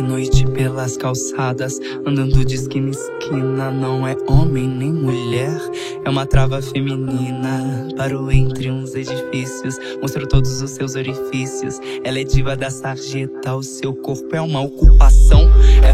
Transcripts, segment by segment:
de noite pelas calçadas, andando de esquina em esquina. Não é homem nem mulher, é uma trava feminina. Parou entre uns edifícios, mostrou todos os seus orifícios. Ela é diva da sarjeta, o seu corpo é uma ocupação. É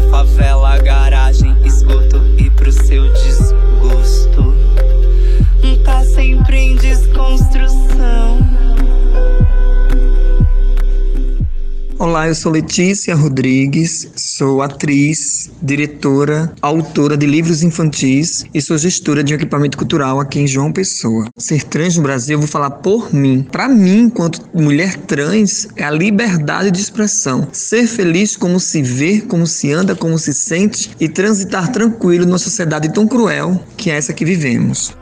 Olá, eu sou Letícia Rodrigues, sou atriz, diretora, autora de livros infantis e sou gestora de um equipamento cultural aqui em João Pessoa. Ser trans no Brasil, eu vou falar por mim. Para mim, enquanto mulher trans, é a liberdade de expressão. Ser feliz como se vê, como se anda, como se sente e transitar tranquilo numa sociedade tão cruel que é essa que vivemos.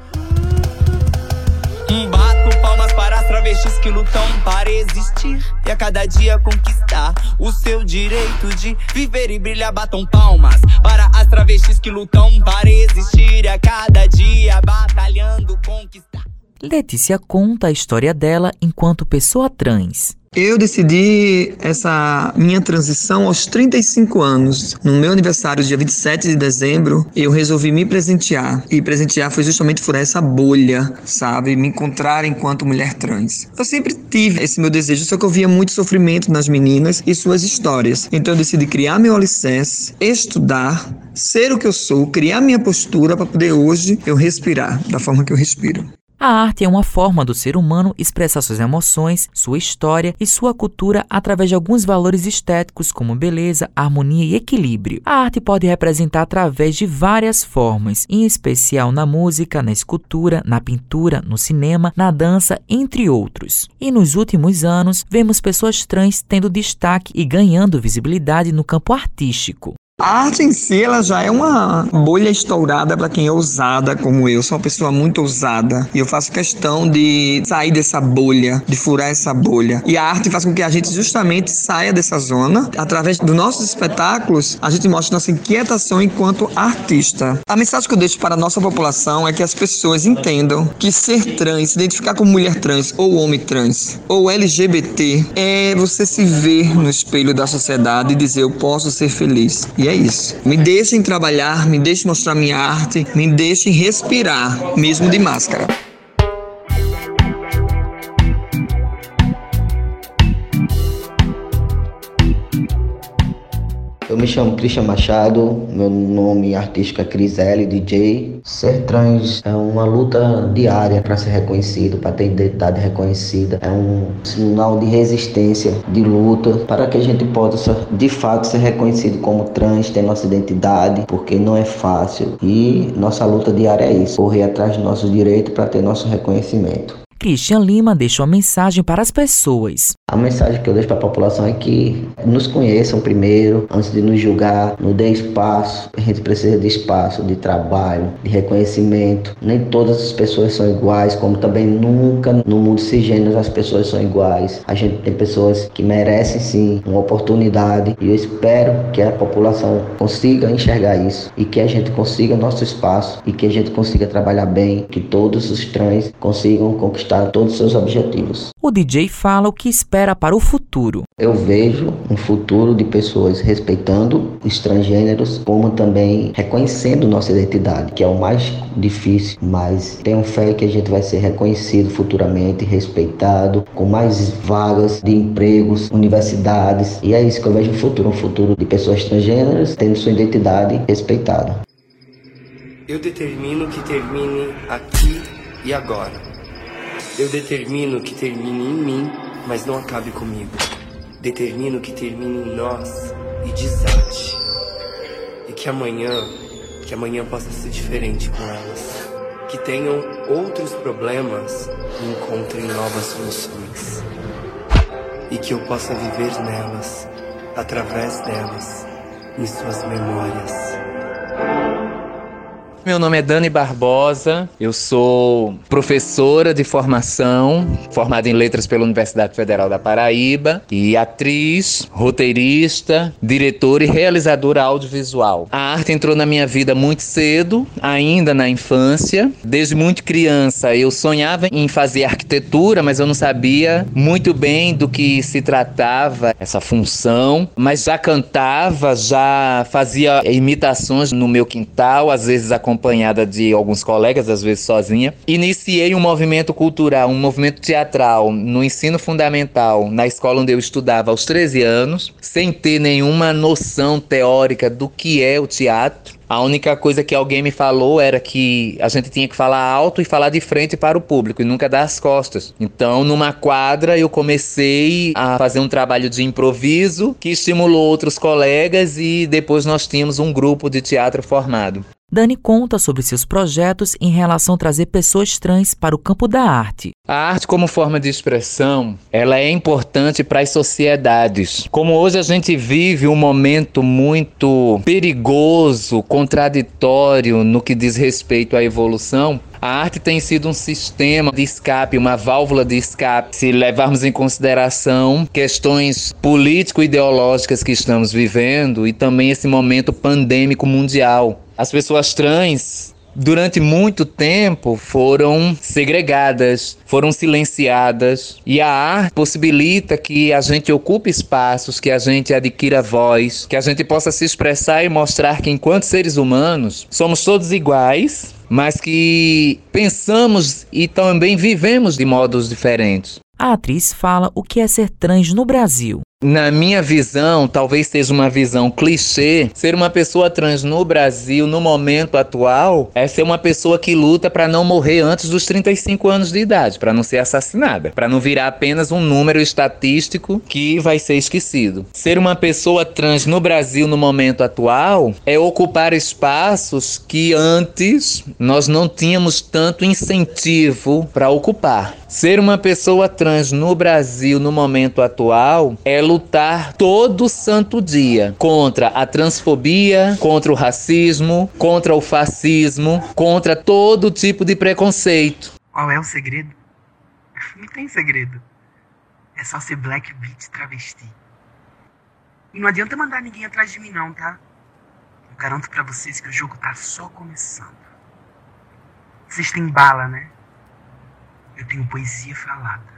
Travestis que lutam para existir e a cada dia conquistar o seu direito de viver e brilhar. Batam palmas para as travestis que lutam para existir e a cada dia batalhando conquistar. Letícia conta a história dela enquanto pessoa trans. Eu decidi essa minha transição aos 35 anos. No meu aniversário, dia 27 de dezembro, eu resolvi me presentear. E presentear foi justamente furar essa bolha, sabe? Me encontrar enquanto mulher trans. Eu sempre tive esse meu desejo, só que eu via muito sofrimento nas meninas e suas histórias. Então eu decidi criar meu alicerce, estudar, ser o que eu sou, criar minha postura para poder hoje eu respirar da forma que eu respiro. A arte é uma forma do ser humano expressar suas emoções, sua história e sua cultura através de alguns valores estéticos como beleza, harmonia e equilíbrio. A arte pode representar através de várias formas, em especial na música, na escultura, na pintura, no cinema, na dança, entre outros. E nos últimos anos, vemos pessoas trans tendo destaque e ganhando visibilidade no campo artístico. A arte em si, ela já é uma bolha estourada para quem é ousada como eu. Sou uma pessoa muito ousada e eu faço questão de sair dessa bolha, de furar essa bolha. E a arte faz com que a gente justamente saia dessa zona. Através dos nossos espetáculos, a gente mostra nossa inquietação enquanto artista. A mensagem que eu deixo para a nossa população é que as pessoas entendam que ser trans, se identificar como mulher trans ou homem trans ou LGBT é você se ver no espelho da sociedade e dizer eu posso ser feliz. E é isso. Me deixem trabalhar, me deixem mostrar minha arte, me deixem respirar, mesmo de máscara. Chamo Christian Machado, meu nome artístico é Crisele DJ. Ser trans é uma luta diária para ser reconhecido, para ter identidade reconhecida. É um sinal de resistência, de luta, para que a gente possa de fato ser reconhecido como trans, ter nossa identidade, porque não é fácil. E nossa luta diária é isso: correr atrás dos nossos direitos para ter nosso reconhecimento. Christian Lima deixa uma mensagem para as pessoas. A mensagem que eu deixo para a população é que nos conheçam primeiro, antes de nos julgar, nos dê espaço. A gente precisa de espaço, de trabalho, de reconhecimento. Nem todas as pessoas são iguais, como também nunca no mundo cisgênero as pessoas são iguais. A gente tem pessoas que merecem sim uma oportunidade e eu espero que a população consiga enxergar isso e que a gente consiga nosso espaço e que a gente consiga trabalhar bem, que todos os trans consigam conquistar todos os seus objetivos. O DJ fala o que espera para o futuro. Eu vejo um futuro de pessoas respeitando os transgêneros, como também reconhecendo nossa identidade, que é o mais difícil, mas tenho fé que a gente vai ser reconhecido futuramente, respeitado, com mais vagas de empregos, universidades, e é isso que eu vejo no futuro, um futuro de pessoas transgêneras tendo sua identidade respeitada. Eu determino que termine aqui e agora. Eu determino que termine em mim, mas não acabe comigo. Determino que termine em nós e desate. E que amanhã, que amanhã possa ser diferente com elas. Que tenham outros problemas e encontrem novas soluções. E que eu possa viver nelas, através delas, em suas memórias. Meu nome é Dani Barbosa, eu sou professora de formação, formada em letras pela Universidade Federal da Paraíba, e atriz, roteirista, diretora e realizadora audiovisual. A arte entrou na minha vida muito cedo, ainda na infância. Desde muito criança eu sonhava em fazer arquitetura, mas eu não sabia muito bem do que se tratava essa função, mas já cantava, já fazia imitações no meu quintal, às vezes acompanhava acompanhada de alguns colegas, às vezes sozinha. Iniciei um movimento cultural, um movimento teatral no ensino fundamental, na escola onde eu estudava aos 13 anos, sem ter nenhuma noção teórica do que é o teatro. A única coisa que alguém me falou era que a gente tinha que falar alto e falar de frente para o público e nunca dar as costas. Então, numa quadra, eu comecei a fazer um trabalho de improviso que estimulou outros colegas e depois nós tínhamos um grupo de teatro formado. Dani conta sobre seus projetos em relação a trazer pessoas trans para o campo da arte. A arte como forma de expressão, ela é importante para as sociedades. Como hoje a gente vive um momento muito perigoso, contraditório no que diz respeito à evolução, a arte tem sido um sistema de escape, uma válvula de escape, se levarmos em consideração questões político-ideológicas que estamos vivendo e também esse momento pandêmico mundial. As pessoas trans durante muito tempo foram segregadas, foram silenciadas, e a arte possibilita que a gente ocupe espaços, que a gente adquira voz, que a gente possa se expressar e mostrar que enquanto seres humanos somos todos iguais, mas que pensamos e também vivemos de modos diferentes. A atriz fala o que é ser trans no Brasil. Na minha visão, talvez seja uma visão clichê, ser uma pessoa trans no Brasil, no momento atual, é ser uma pessoa que luta para não morrer antes dos 35 anos de idade, para não ser assassinada, para não virar apenas um número estatístico que vai ser esquecido. Ser uma pessoa trans no Brasil no momento atual é ocupar espaços que antes nós não tínhamos tanto incentivo para ocupar. Ser uma pessoa trans no Brasil no momento atual é lutar todo santo dia contra a transfobia, contra o racismo, contra o fascismo, contra todo tipo de preconceito. Qual é o segredo? Não tem segredo. É só ser black beat travesti. E não adianta mandar ninguém atrás de mim não, tá? Eu garanto para vocês que o jogo tá só começando. Vocês têm bala, né? Eu tenho poesia falada.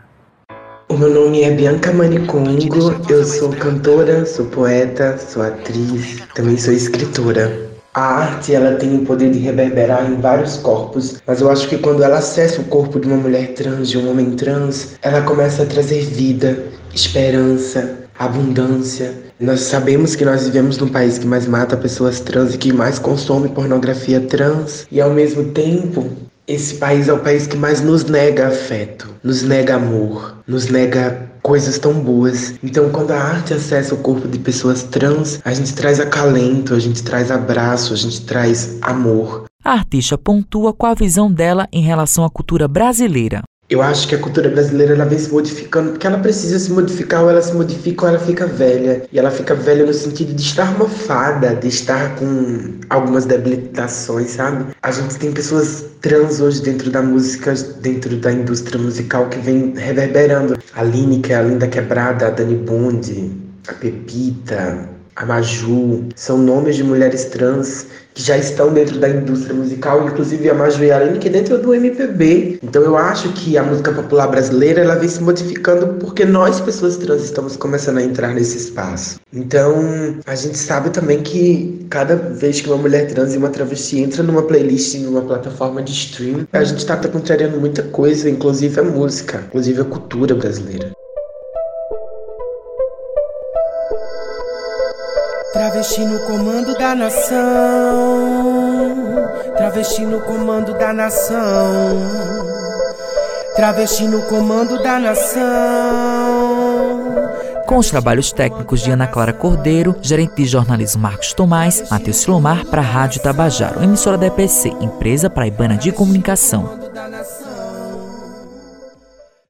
Meu nome é Bianca Manicongo, eu sou cantora, sou poeta, sou atriz, também sou escritora. A arte ela tem o poder de reverberar em vários corpos, mas eu acho que quando ela acessa o corpo de uma mulher trans, de um homem trans, ela começa a trazer vida, esperança, abundância. Nós sabemos que nós vivemos num país que mais mata pessoas trans e que mais consome pornografia trans, e ao mesmo tempo esse país é o país que mais nos nega afeto, nos nega amor, nos nega coisas tão boas. Então, quando a arte acessa o corpo de pessoas trans, a gente traz acalento, a gente traz abraço, a gente traz amor. A artista pontua com a visão dela em relação à cultura brasileira. Eu acho que a cultura brasileira ela vem se modificando porque ela precisa se modificar, ou ela se modifica ou ela fica velha. E ela fica velha no sentido de estar mofada, de estar com algumas debilitações, sabe? A gente tem pessoas trans hoje dentro da música, dentro da indústria musical que vem reverberando. A Lineker, a Linda Quebrada, a Dani Bond, a Pepita, a Maju, são nomes de mulheres trans que já estão dentro da indústria musical, inclusive a Maju e a Aline, que é dentro do MPB. Então eu acho que a música popular brasileira ela vem se modificando porque nós, pessoas trans, estamos começando a entrar nesse espaço. Então a gente sabe também que cada vez que uma mulher trans e uma travesti entra numa playlist, numa plataforma de stream, a gente está contrariando muita coisa, inclusive a música, inclusive a cultura brasileira. Travesti no comando da nação. Travesti no comando da nação. Travesti no comando da nação. Com os trabalhos técnicos de Ana Clara Cordeiro, gerente de jornalismo Marcos Tomás, Matheus Silomar para a Rádio Tabajaro, emissora da EPC, empresa praibana de comunicação.